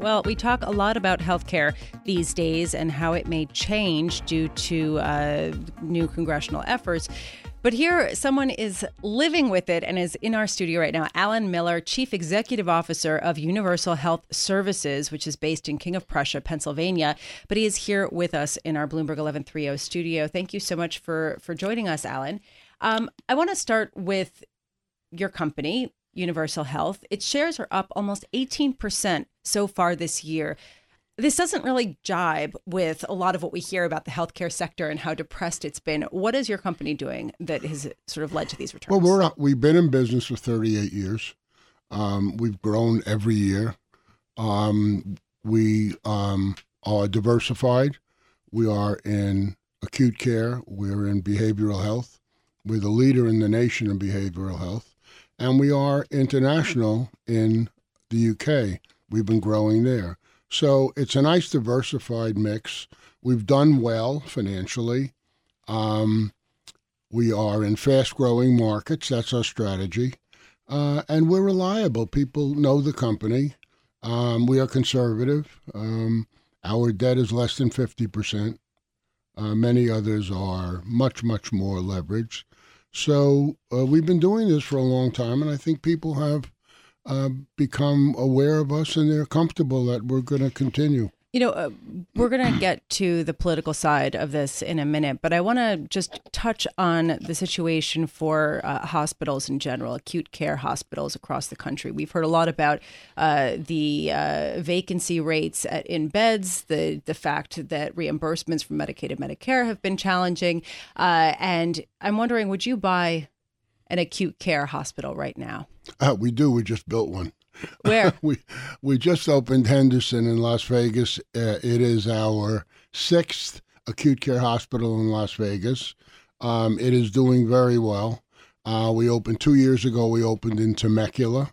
Well, we talk a lot about healthcare these days and how it may change due to uh, new congressional efforts. But here, someone is living with it and is in our studio right now. Alan Miller, Chief Executive Officer of Universal Health Services, which is based in King of Prussia, Pennsylvania. But he is here with us in our Bloomberg 1130 studio. Thank you so much for for joining us, Alan. Um, I want to start with your company, Universal Health. Its shares are up almost 18% so far this year. This doesn't really jibe with a lot of what we hear about the healthcare sector and how depressed it's been. What is your company doing that has sort of led to these returns? Well, we're not, we've been in business for 38 years. Um, we've grown every year. Um, we um, are diversified. We are in acute care. We're in behavioral health. We're the leader in the nation in behavioral health. And we are international in the UK. We've been growing there. So it's a nice diversified mix. We've done well financially. Um, we are in fast growing markets. That's our strategy. Uh, and we're reliable. People know the company. Um, we are conservative. Um, our debt is less than 50%. Uh, many others are much, much more leveraged. So uh, we've been doing this for a long time, and I think people have uh, become aware of us and they're comfortable that we're going to continue. You know, uh, we're going to get to the political side of this in a minute, but I want to just touch on the situation for uh, hospitals in general, acute care hospitals across the country. We've heard a lot about uh, the uh, vacancy rates at, in beds, the the fact that reimbursements from Medicaid and Medicare have been challenging, uh, and I'm wondering, would you buy an acute care hospital right now? Uh, we do. We just built one. Where? we we just opened Henderson in Las Vegas. Uh, it is our sixth acute care hospital in Las Vegas. Um, it is doing very well. Uh, we opened two years ago. We opened in Temecula.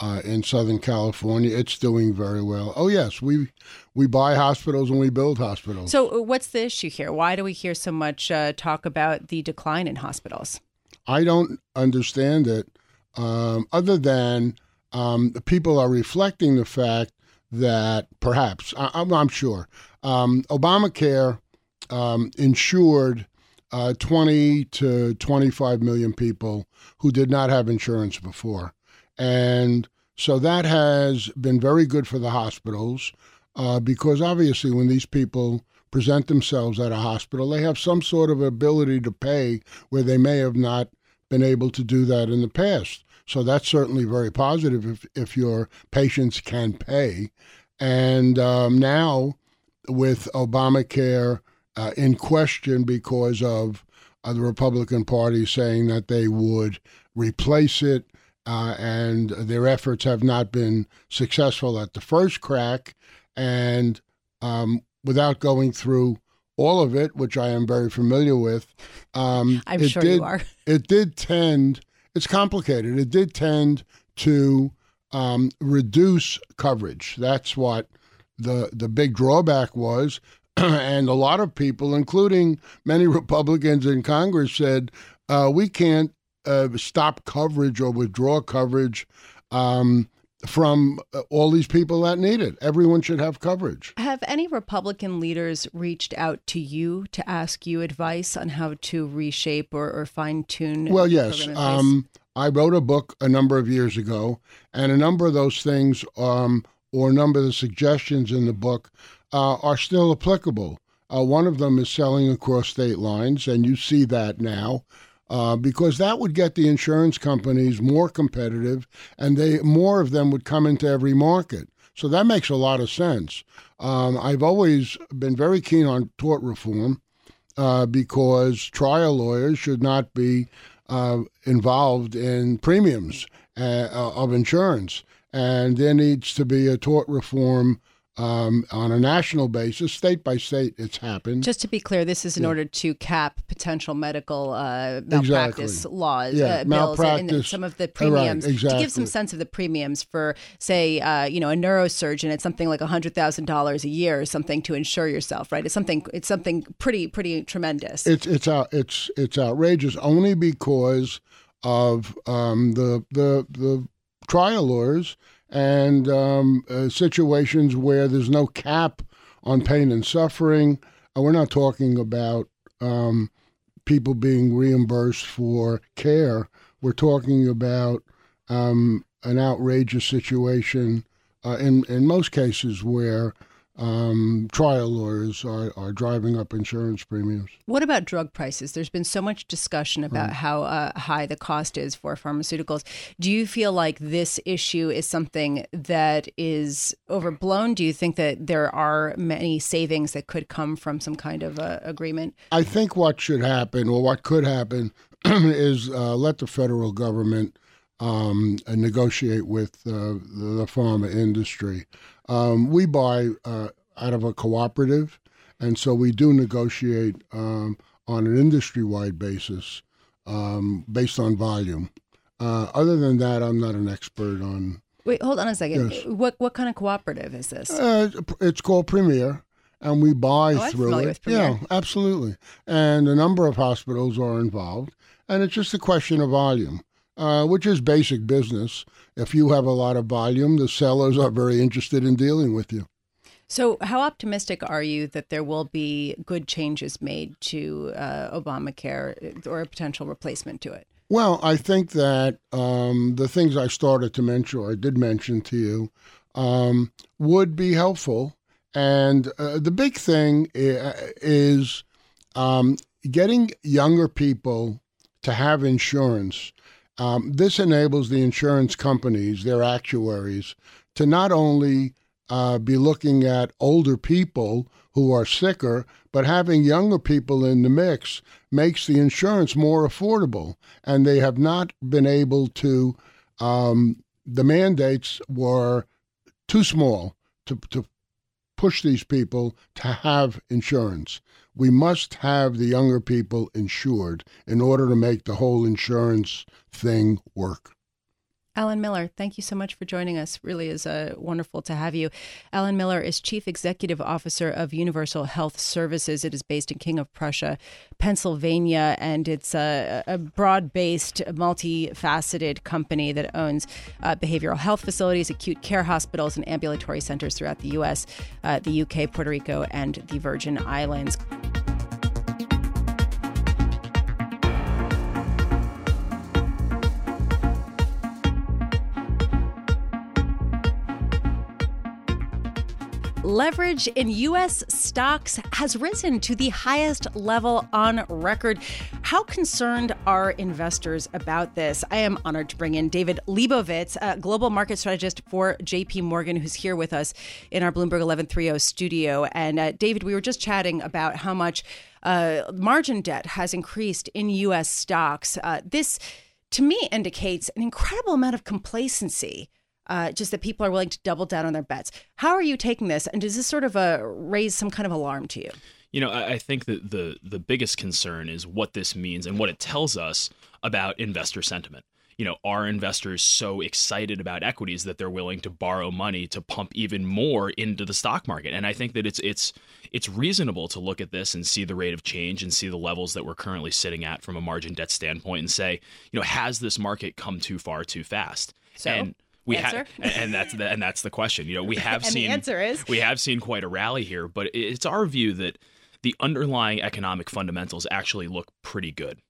Uh, in Southern California, it's doing very well. Oh yes, we we buy hospitals and we build hospitals. So, uh, what's the issue here? Why do we hear so much uh, talk about the decline in hospitals? I don't understand it, um, other than um, people are reflecting the fact that perhaps, I, am sure, um, Obamacare um, insured uh, 20 to 25 million people who did not have insurance before. And so that has been very good for the hospitals uh, because obviously, when these people present themselves at a hospital, they have some sort of ability to pay where they may have not been able to do that in the past. So that's certainly very positive if, if your patients can pay. And um, now, with Obamacare uh, in question because of uh, the Republican Party saying that they would replace it, uh, and their efforts have not been successful at the first crack. And um, without going through all of it, which I am very familiar with, um, I'm sure did, you are. it did tend it's complicated. It did tend to um, reduce coverage. That's what the the big drawback was. and a lot of people, including many Republicans in Congress, said uh, we can't uh, stop coverage or withdraw coverage um, from uh, all these people that need it. Everyone should have coverage. Have any Republican leaders reached out to you to ask you advice on how to reshape or, or fine tune? Well, yes. Um, I wrote a book a number of years ago, and a number of those things, um, or a number of the suggestions in the book, uh, are still applicable. Uh, one of them is selling across state lines, and you see that now uh, because that would get the insurance companies more competitive, and they more of them would come into every market. So that makes a lot of sense. Um, I've always been very keen on tort reform uh, because trial lawyers should not be uh, involved in premiums uh, of insurance, and there needs to be a tort reform um, on a national basis, state by state, it's happened. Just to be clear, this is in yeah. order to cap potential medical uh, malpractice exactly. laws, yeah, uh, malpractice, and some of the premiums. Right, exactly. To give some sense of the premiums for, say, uh, you know, a neurosurgeon, it's something like hundred thousand dollars a year, or something to insure yourself, right? It's something. It's something pretty, pretty tremendous. It's it's out, it's it's outrageous only because of um, the the the trial lawyers and um, uh, situations where there's no cap on pain and suffering. Uh, we're not talking about um, people being reimbursed for care. We're talking about um, an outrageous situation uh, in in most cases where um, trial lawyers are, are driving up insurance premiums. What about drug prices? There's been so much discussion about mm. how uh, high the cost is for pharmaceuticals. Do you feel like this issue is something that is overblown? Do you think that there are many savings that could come from some kind of uh, agreement? I think what should happen, or what could happen, is uh, let the federal government um, negotiate with uh, the pharma industry. Um, we buy uh, out of a cooperative, and so we do negotiate um, on an industry wide basis um, based on volume. Uh, other than that, I'm not an expert on. Wait, hold on a second. Yes. What what kind of cooperative is this? Uh, it's called Premier, and we buy oh, through it. Yeah, absolutely. And a number of hospitals are involved, and it's just a question of volume, uh, which is basic business if you have a lot of volume, the sellers are very interested in dealing with you. So, how optimistic are you that there will be good changes made to uh, Obamacare or a potential replacement to it? Well, I think that um, the things I started to mention, or I did mention to you, um, would be helpful. And uh, the big thing is um, getting younger people to have insurance um, this enables the insurance companies, their actuaries, to not only uh, be looking at older people who are sicker, but having younger people in the mix makes the insurance more affordable. And they have not been able to, um, the mandates were too small to, to push these people to have insurance. We must have the younger people insured in order to make the whole insurance thing work. Alan Miller, thank you so much for joining us. Really is uh, wonderful to have you. Alan Miller is Chief Executive Officer of Universal Health Services. It is based in King of Prussia, Pennsylvania, and it's a, a broad based, multifaceted company that owns uh, behavioral health facilities, acute care hospitals, and ambulatory centers throughout the U.S., uh, the UK, Puerto Rico, and the Virgin Islands. Leverage in U.S. stocks has risen to the highest level on record. How concerned are investors about this? I am honored to bring in David Lebovitz, a global market strategist for JP Morgan, who's here with us in our Bloomberg 1130 studio. And uh, David, we were just chatting about how much uh, margin debt has increased in U.S. stocks. Uh, this, to me, indicates an incredible amount of complacency uh, just that people are willing to double down on their bets. How are you taking this, and does this sort of uh, raise some kind of alarm to you? You know, I think that the the biggest concern is what this means and what it tells us about investor sentiment. You know, are investors so excited about equities that they're willing to borrow money to pump even more into the stock market? And I think that it's it's it's reasonable to look at this and see the rate of change and see the levels that we're currently sitting at from a margin debt standpoint and say, you know, has this market come too far too fast? So? And we have, and that's the and that's the question. You know, we have and seen the answer is? we have seen quite a rally here, but it's our view that the underlying economic fundamentals actually look pretty good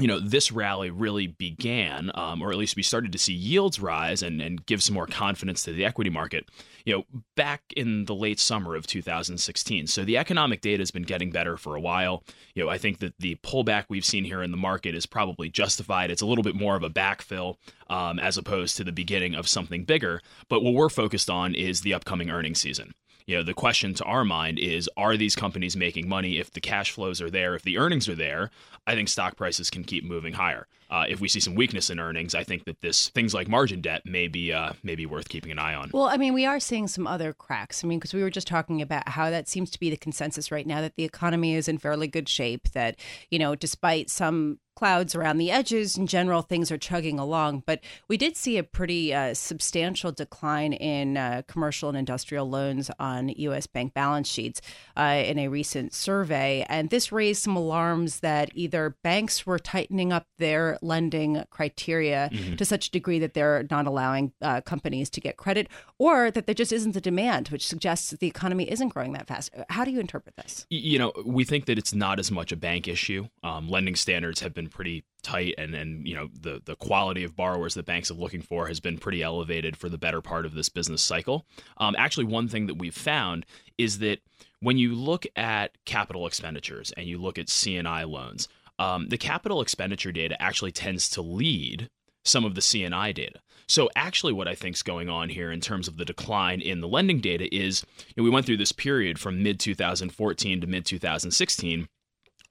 you know, this rally really began, um, or at least we started to see yields rise and, and give some more confidence to the equity market, you know, back in the late summer of 2016. So the economic data has been getting better for a while. You know, I think that the pullback we've seen here in the market is probably justified. It's a little bit more of a backfill um, as opposed to the beginning of something bigger. But what we're focused on is the upcoming earnings season you know the question to our mind is are these companies making money if the cash flows are there if the earnings are there i think stock prices can keep moving higher uh, if we see some weakness in earnings, I think that this things like margin debt may be uh, may be worth keeping an eye on. Well, I mean, we are seeing some other cracks. I mean, because we were just talking about how that seems to be the consensus right now that the economy is in fairly good shape. That you know, despite some clouds around the edges. In general, things are chugging along, but we did see a pretty uh, substantial decline in uh, commercial and industrial loans on U.S. bank balance sheets uh, in a recent survey. And this raised some alarms that either banks were tightening up their lending criteria mm-hmm. to such a degree that they're not allowing uh, companies to get credit, or that there just isn't the demand, which suggests that the economy isn't growing that fast. How do you interpret this? You know, we think that it's not as much a bank issue. Um, lending standards have been pretty tight and and you know the the quality of borrowers that banks are looking for has been pretty elevated for the better part of this business cycle. Um, actually, one thing that we've found is that when you look at capital expenditures and you look at C&I loans, um, the capital expenditure data actually tends to lead some of the C&I data. So actually, what I think is going on here in terms of the decline in the lending data is you know, we went through this period from mid 2014 to mid 2016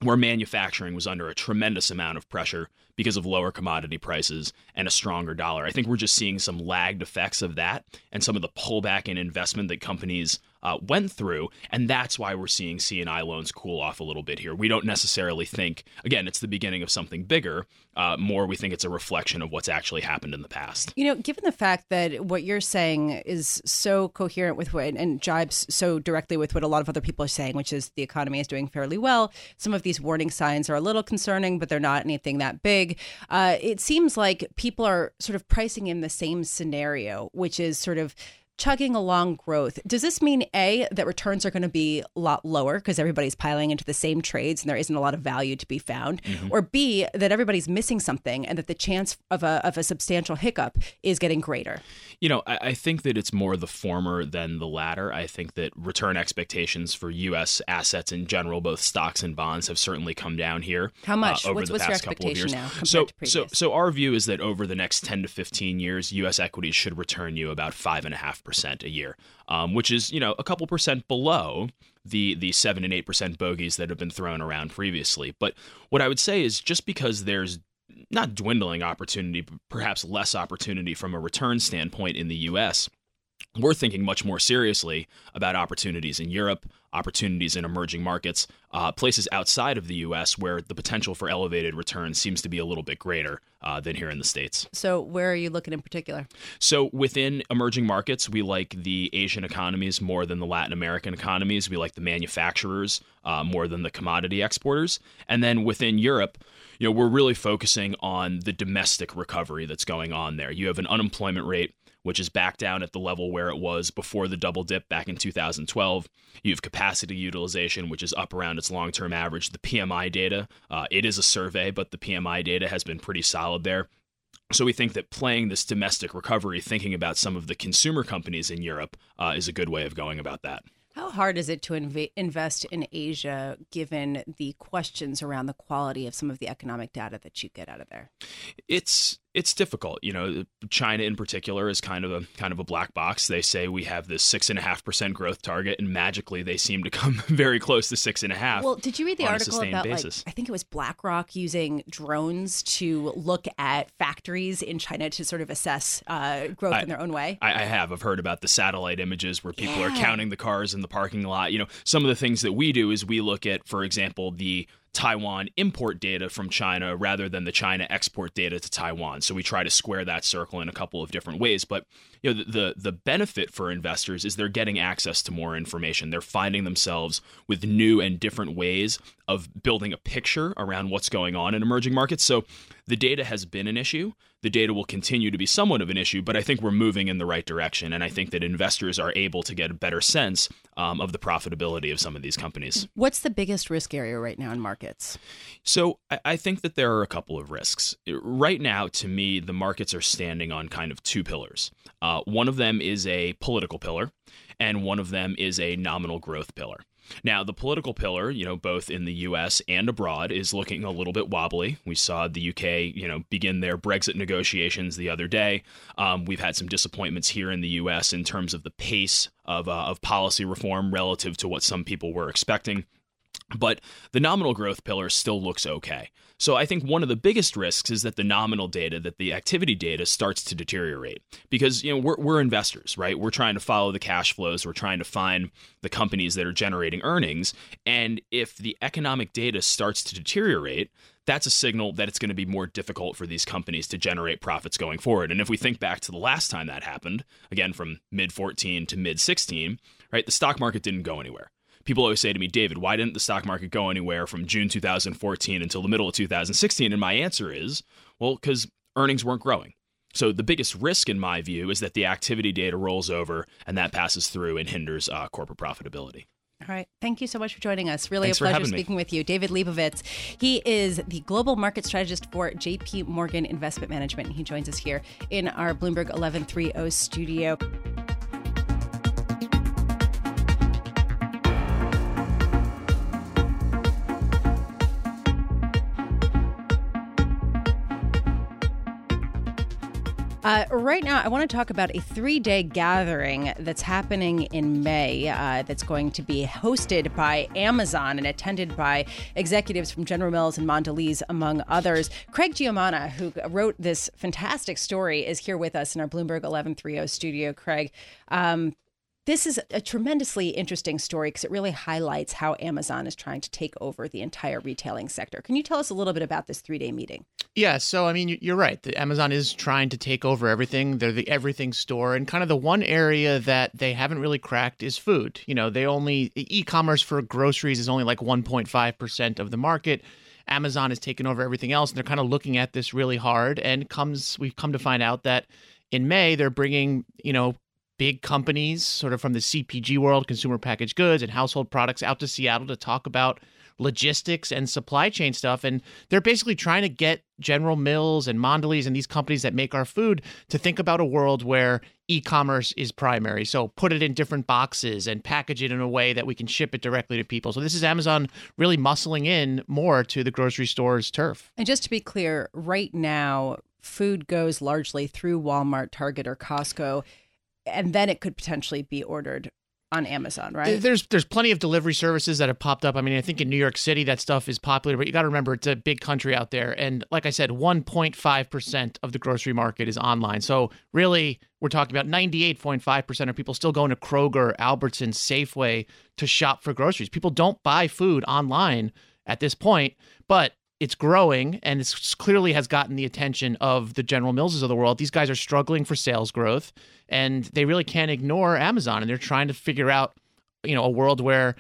where manufacturing was under a tremendous amount of pressure because of lower commodity prices and a stronger dollar. I think we're just seeing some lagged effects of that and some of the pullback in investment that companies uh, went through, and that's why we're seeing C&I loans cool off a little bit here. We don't necessarily think, again, it's the beginning of something bigger. Uh, more, we think it's a reflection of what's actually happened in the past. You know, given the fact that what you're saying is so coherent with what and jibes so directly with what a lot of other people are saying, which is the economy is doing fairly well. Some of these warning signs are a little concerning, but they're not anything that big. Uh, it seems like people are sort of pricing in the same scenario, which is sort of chugging along growth. Does this mean A, that returns are going to be a lot lower because everybody's piling into the same trades and there isn't a lot of value to be found? Mm-hmm. Or B, that everybody's missing something and that the chance of a, of a substantial hiccup is getting greater? You know, I, I think that it's more the former than the latter. I think that return expectations for U.S. assets in general, both stocks and bonds, have certainly come down here. How much? Uh, over what's, the what's past your couple of years. now? So, so, so our view is that over the next 10 to 15 years, U.S. equities should return you about five percent a year, um, which is you know a couple percent below the the seven and eight percent bogeys that have been thrown around previously. But what I would say is just because there's not dwindling opportunity, but perhaps less opportunity from a return standpoint in the U.S we're thinking much more seriously about opportunities in Europe, opportunities in emerging markets, uh, places outside of the U.S. where the potential for elevated returns seems to be a little bit greater uh, than here in the States. So, where are you looking in particular? So, within emerging markets, we like the Asian economies more than the Latin American economies. We like the manufacturers uh, more than the commodity exporters. And then within Europe, you know, we're really focusing on the domestic recovery that's going on there. You have an unemployment rate which is back down at the level where it was before the double dip back in 2012. You have capacity utilization, which is up around its long term average. The PMI data, uh, it is a survey, but the PMI data has been pretty solid there. So we think that playing this domestic recovery, thinking about some of the consumer companies in Europe, uh, is a good way of going about that. How hard is it to inv- invest in Asia given the questions around the quality of some of the economic data that you get out of there? It's it's difficult. You know, China in particular is kind of a kind of a black box. They say we have this six and a half percent growth target, and magically they seem to come very close to six and a half. Well, did you read the article about basis. like I think it was BlackRock using drones to look at factories in China to sort of assess uh, growth I, in their own way? I, I, have. I've heard about the satellite images where people yeah. are counting the cars in the parking lot. You know, some of the things that we do is we look at, for example, the Taiwan import data from China rather than the China export data to Taiwan. So we try to square that circle in a couple of different ways. But you know, the, the, benefit for investors is they're getting access to more information. They're finding themselves with new and different ways of building a picture around what's going on in emerging markets. So the data has been an issue. The data will continue to be somewhat of an issue, but I think we're moving in the right direction. And I think that investors are able to get a better sense um, of the profitability of some of these companies. What's the biggest risk area right now in markets? So I, I think that there are a couple of risks. Right now, to me, the markets are standing on kind of two pillars. Uh, one of them is a political pillar, and one of them is a nominal growth pillar. Now, the political pillar, you know, both in the US and abroad, is looking a little bit wobbly. We saw the UK, you know, begin their Brexit negotiations the other day. Um, we've had some disappointments here in the US in terms of the pace of, uh, of policy reform relative to what some people were expecting. But the nominal growth pillar still looks okay. So I think one of the biggest risks is that the nominal data, that the activity data starts to deteriorate because you know we're, we're investors, right? We're trying to follow the cash flows. We're trying to find the companies that are generating earnings, and if the economic data starts to deteriorate, that's a signal that it's going to be more difficult for these companies to generate profits going forward. And if we think back to the last time that happened, again from mid 14 to mid 16, right, the stock market didn't go anywhere people always say to me, David, why didn't the stock market go anywhere from June 2014 until the middle of 2016? And my answer is, well, because earnings weren't growing. So the biggest risk, in my view, is that the activity data rolls over and that passes through and hinders uh, corporate profitability. All right. Thank you so much for joining us. Really Thanks a pleasure speaking me. with you. David Lebovitz. He is the global market strategist for JP Morgan Investment Management. He joins us here in our Bloomberg 1130 studio. Uh, right now, I want to talk about a three day gathering that's happening in May uh, that's going to be hosted by Amazon and attended by executives from General Mills and Mondelez, among others. Craig Giammona, who wrote this fantastic story, is here with us in our Bloomberg 1130 studio. Craig, um, this is a tremendously interesting story because it really highlights how Amazon is trying to take over the entire retailing sector. Can you tell us a little bit about this three day meeting? Yeah, so I mean, you're right. The Amazon is trying to take over everything. They're the everything store, and kind of the one area that they haven't really cracked is food. You know, they only e commerce for groceries is only like 1.5 percent of the market. Amazon has taken over everything else, and they're kind of looking at this really hard. And comes, we've come to find out that in May they're bringing, you know, big companies, sort of from the CPG world, consumer packaged goods and household products, out to Seattle to talk about logistics and supply chain stuff. And they're basically trying to get General Mills and Mondelez and these companies that make our food to think about a world where e commerce is primary. So put it in different boxes and package it in a way that we can ship it directly to people. So this is Amazon really muscling in more to the grocery store's turf. And just to be clear, right now, food goes largely through Walmart, Target, or Costco and then it could potentially be ordered on Amazon, right? There's there's plenty of delivery services that have popped up. I mean, I think in New York City that stuff is popular, but you got to remember it's a big country out there, and like I said, 1.5 percent of the grocery market is online. So really, we're talking about 98.5 percent of people still going to Kroger, Albertsons, Safeway to shop for groceries. People don't buy food online at this point, but it's growing and it's clearly has gotten the attention of the General Millses of the world. These guys are struggling for sales growth and they really can't ignore Amazon and they're trying to figure out, you know, a world where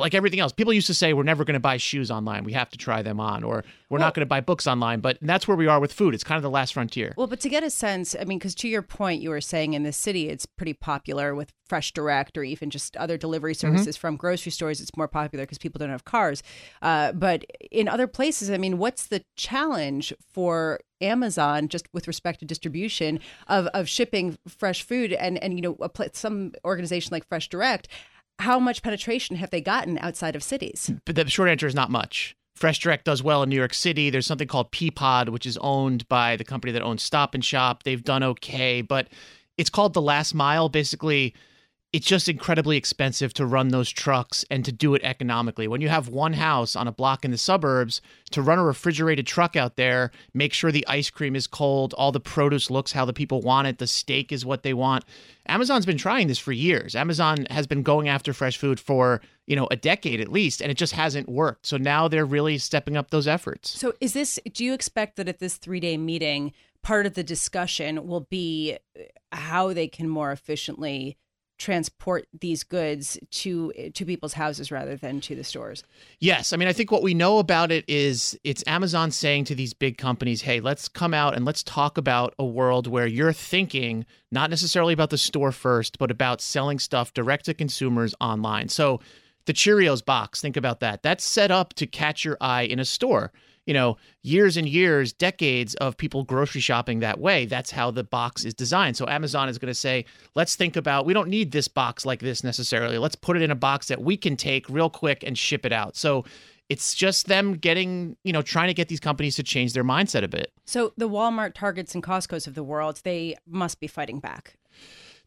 like everything else, people used to say we're never going to buy shoes online. We have to try them on, or we're well, not going to buy books online. But that's where we are with food. It's kind of the last frontier. Well, but to get a sense, I mean, because to your point, you were saying in the city it's pretty popular with Fresh Direct or even just other delivery mm-hmm. services mm-hmm. from grocery stores. It's more popular because people don't have cars. Uh, but in other places, I mean, what's the challenge for Amazon just with respect to distribution of, of shipping fresh food and and you know some organization like Fresh Direct how much penetration have they gotten outside of cities? But the short answer is not much. Fresh Direct does well in New York City. There's something called Peapod, which is owned by the company that owns Stop and Shop. They've done okay, but it's called the last mile. Basically, it's just incredibly expensive to run those trucks and to do it economically. When you have one house on a block in the suburbs, to run a refrigerated truck out there, make sure the ice cream is cold, all the produce looks how the people want it, the steak is what they want. Amazon's been trying this for years. Amazon has been going after fresh food for, you know, a decade at least, and it just hasn't worked. So now they're really stepping up those efforts. So is this do you expect that at this 3-day meeting part of the discussion will be how they can more efficiently transport these goods to to people's houses rather than to the stores. Yes, I mean I think what we know about it is it's Amazon saying to these big companies, "Hey, let's come out and let's talk about a world where you're thinking not necessarily about the store first, but about selling stuff direct to consumers online." So the Cheerios box, think about that. That's set up to catch your eye in a store you know, years and years, decades of people grocery shopping that way. That's how the box is designed. So Amazon is going to say, let's think about, we don't need this box like this necessarily. Let's put it in a box that we can take real quick and ship it out. So it's just them getting, you know, trying to get these companies to change their mindset a bit. So the Walmart, Targets, and Costco's of the world, they must be fighting back.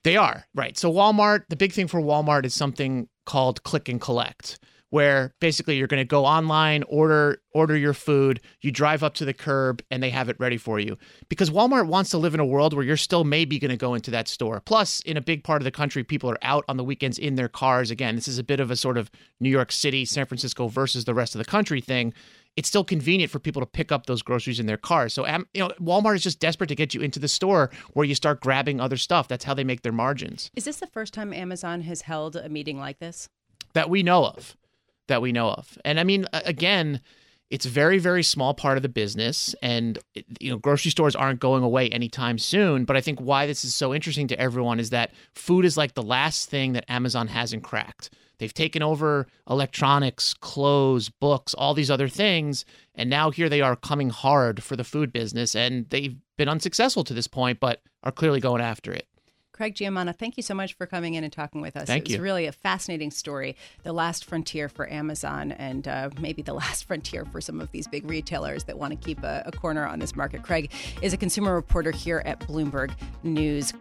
They are, right. So Walmart, the big thing for Walmart is something called click and collect where basically you're going to go online, order order your food, you drive up to the curb and they have it ready for you. Because Walmart wants to live in a world where you're still maybe going to go into that store. Plus, in a big part of the country, people are out on the weekends in their cars. Again, this is a bit of a sort of New York City, San Francisco versus the rest of the country thing. It's still convenient for people to pick up those groceries in their cars. So, you know, Walmart is just desperate to get you into the store where you start grabbing other stuff. That's how they make their margins. Is this the first time Amazon has held a meeting like this? That we know of that we know of. And I mean, again, it's very very small part of the business and you know grocery stores aren't going away anytime soon. But i think why this is so interesting to everyone is that food is like the last thing that amazon hasn't cracked. They've taken over electronics clothes books all these other things and now here they are coming hard for the food business and they've been unsuccessful to this point but are clearly going after it Craig Giammona, thank you so much for coming in and talking with us. Thank it's you. really a fascinating story, the last frontier for Amazon, and uh, maybe the last frontier for some of these big retailers that want to keep a, a corner on this market. Craig is a consumer reporter here at Bloomberg News.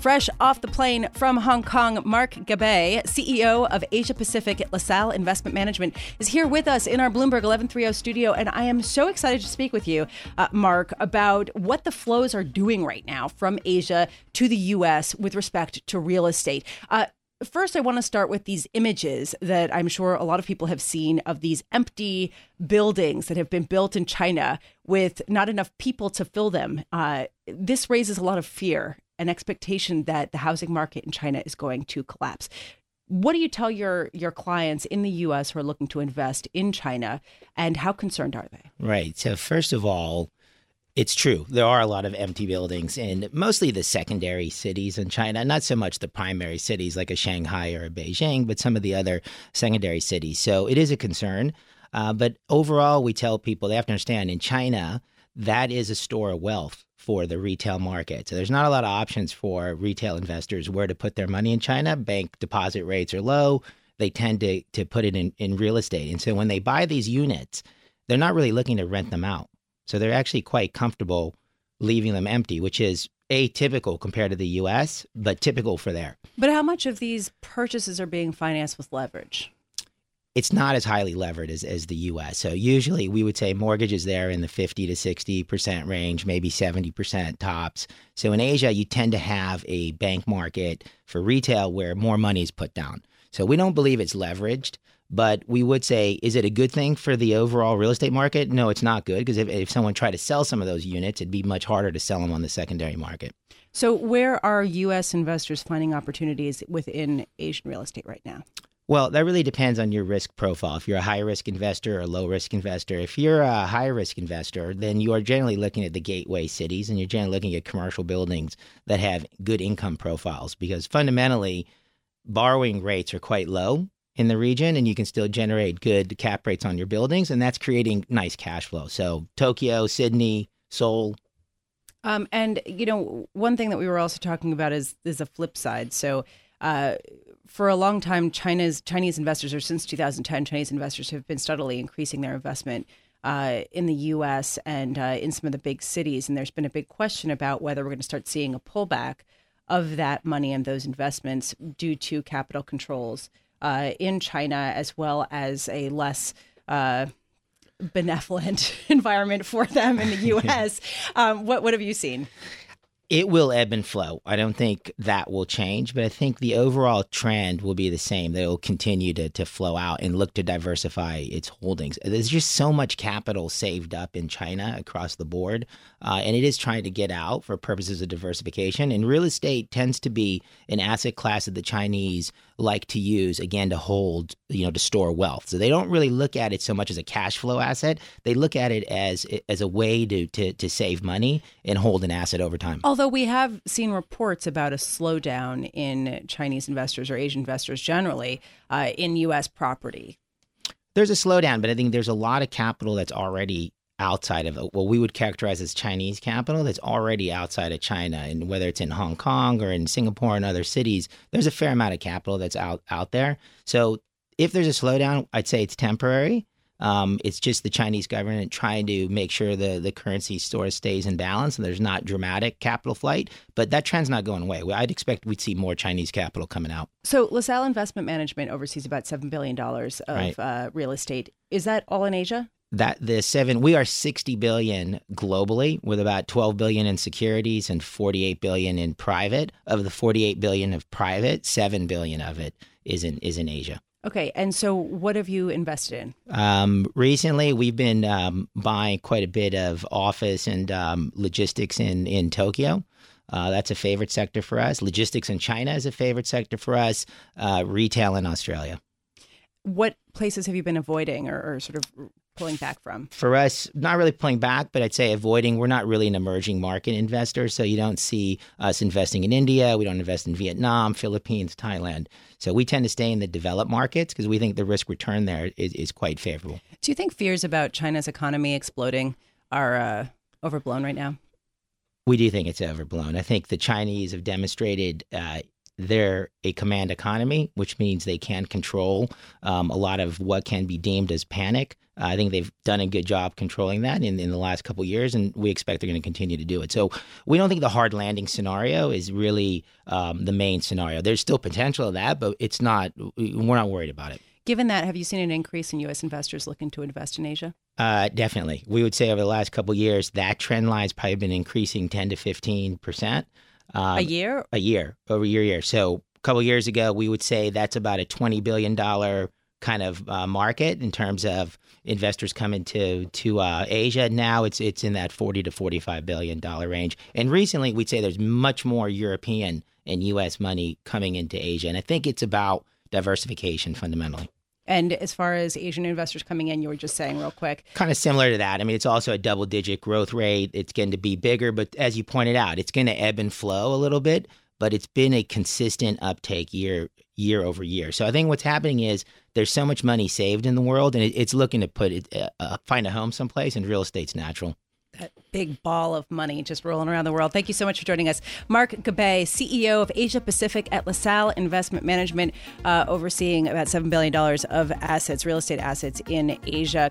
Fresh off the plane from Hong Kong, Mark Gabbay, CEO of Asia Pacific at LaSalle Investment Management, is here with us in our Bloomberg 1130 studio. And I am so excited to speak with you, uh, Mark, about what the flows are doing right now from Asia to the U.S. with respect to real estate. Uh, First, I want to start with these images that I'm sure a lot of people have seen of these empty buildings that have been built in China with not enough people to fill them. Uh, this raises a lot of fear an expectation that the housing market in China is going to collapse. What do you tell your your clients in the U.S. who are looking to invest in China, and how concerned are they? Right. So first of all, it's true. There are a lot of empty buildings in mostly the secondary cities in China, not so much the primary cities like a Shanghai or a Beijing, but some of the other secondary cities. So it is a concern. Uh, but overall, we tell people they have to understand in China, that is a store of wealth for the retail market. So there's not a lot of options for retail investors where to put their money in China. Bank deposit rates are low. They tend to, to put it in, in real estate. And so when they buy these units, they're not really looking to rent them out. So they're actually quite comfortable leaving them empty, which is atypical compared to the US, but typical for there. But how much of these purchases are being financed with leverage? It's not as highly levered as, as the US. So usually we would say mortgages there in the 50 to 60% range, maybe 70% tops. So in Asia, you tend to have a bank market for retail where more money is put down. So we don't believe it's leveraged, but we would say, is it a good thing for the overall real estate market? No, it's not good because if, if someone tried to sell some of those units, it'd be much harder to sell them on the secondary market. So, where are U.S. investors finding opportunities within Asian real estate right now? Well, that really depends on your risk profile. If you're a high risk investor or a low risk investor, if you're a high risk investor, then you are generally looking at the gateway cities and you're generally looking at commercial buildings that have good income profiles because fundamentally, borrowing rates are quite low in the region and you can still generate good cap rates on your buildings and that's creating nice cash flow. So, Tokyo, Sydney, Seoul, um, and you know, one thing that we were also talking about is is a flip side. So, uh, for a long time, China's Chinese investors, or since 2010, Chinese investors have been steadily increasing their investment uh, in the U.S. and uh, in some of the big cities. And there's been a big question about whether we're going to start seeing a pullback of that money and those investments due to capital controls uh, in China, as well as a less uh, benevolent environment for them in the U.S. um, what what have you seen? It will ebb and flow. I don't think that will change, but I think the overall trend will be the same. They will continue to, to flow out and look to diversify its holdings. There's just so much capital saved up in China across the board, uh, and it is trying to get out for purposes of diversification. And real estate tends to be an asset class that the Chinese like to use again to hold, you know, to store wealth. So they don't really look at it so much as a cash flow asset. They look at it as as a way to to, to save money and hold an asset over time. Although we have seen reports about a slowdown in Chinese investors or Asian investors generally uh, in U.S. property. There's a slowdown, but I think there's a lot of capital that's already outside of what we would characterize as Chinese capital that's already outside of China. And whether it's in Hong Kong or in Singapore and other cities, there's a fair amount of capital that's out, out there. So if there's a slowdown, I'd say it's temporary. Um, it's just the Chinese government trying to make sure the, the currency store stays in balance and there's not dramatic capital flight. But that trend's not going away. I'd expect we'd see more Chinese capital coming out. So LaSalle Investment Management oversees about $7 billion of Right. uh, real estate. Is that all in Asia? That the seven we are 60 billion globally with about 12 billion in securities and 48 billion in private. Of the 48 billion of private 7 billion of it is in is in asia. Okay. And so what have you invested in? um, recently we've been um, buying quite a bit of office and um, logistics in in tokyo. Uh, that's a favorite sector for us. Logistics in china is a favorite sector for us. Uh, retail in australia. What places have you been avoiding or, or sort of pulling back from? for us, not really pulling back, but I'd say avoiding. We're not really an emerging market investor, so you don't see us investing in India. We don't invest in Vietnam, Philippines, Thailand. So we tend to stay in the developed markets because we think the risk return there is, is quite favorable. Do you think fears about China's economy exploding are uh, overblown right now? We do think it's overblown. I think the Chinese have demonstrated uh, they're a command economy, which means they can control um, a lot of what can be deemed as panic. I think they've done a good job controlling that in, in the last couple of years, and we expect they're going to continue to do it. So we don't think the hard landing scenario is really um, the main scenario. There's still potential of that, but it's not. We're not worried about it. Given that, have you seen an increase in U.S. investors looking to invest in Asia? Uh, definitely. We would say over the last couple of years, that trend line's probably been increasing 10 to 15 percent. Um, a year? a year over year year. So a couple years ago, we would say that's about a twenty billion dollar kind of uh, market in terms of investors coming to to uh, Asia. Now it's it's in that forty to forty five billion dollar range. And recently, we'd say there's much more European and U.S. money coming into Asia, and I think it's about diversification fundamentally. And as far as Asian investors coming in, you were just saying real quick. Kind of similar to that. I mean, it's also a double digit growth rate. It's going to be bigger, but as you pointed out, it's going to ebb and flow a little bit. But it's been a consistent uptake year year over year. So I think what's happening is there's so much money saved in the world, and it, it's looking to put it uh, uh, find a home someplace, and real estate's natural. That big ball of money just rolling around the world. Thank you so much for joining us. Mark Gabbay, CEO of Asia Pacific at LaSalle Investment Management, uh, overseeing about $7 billion of assets, real estate assets in Asia.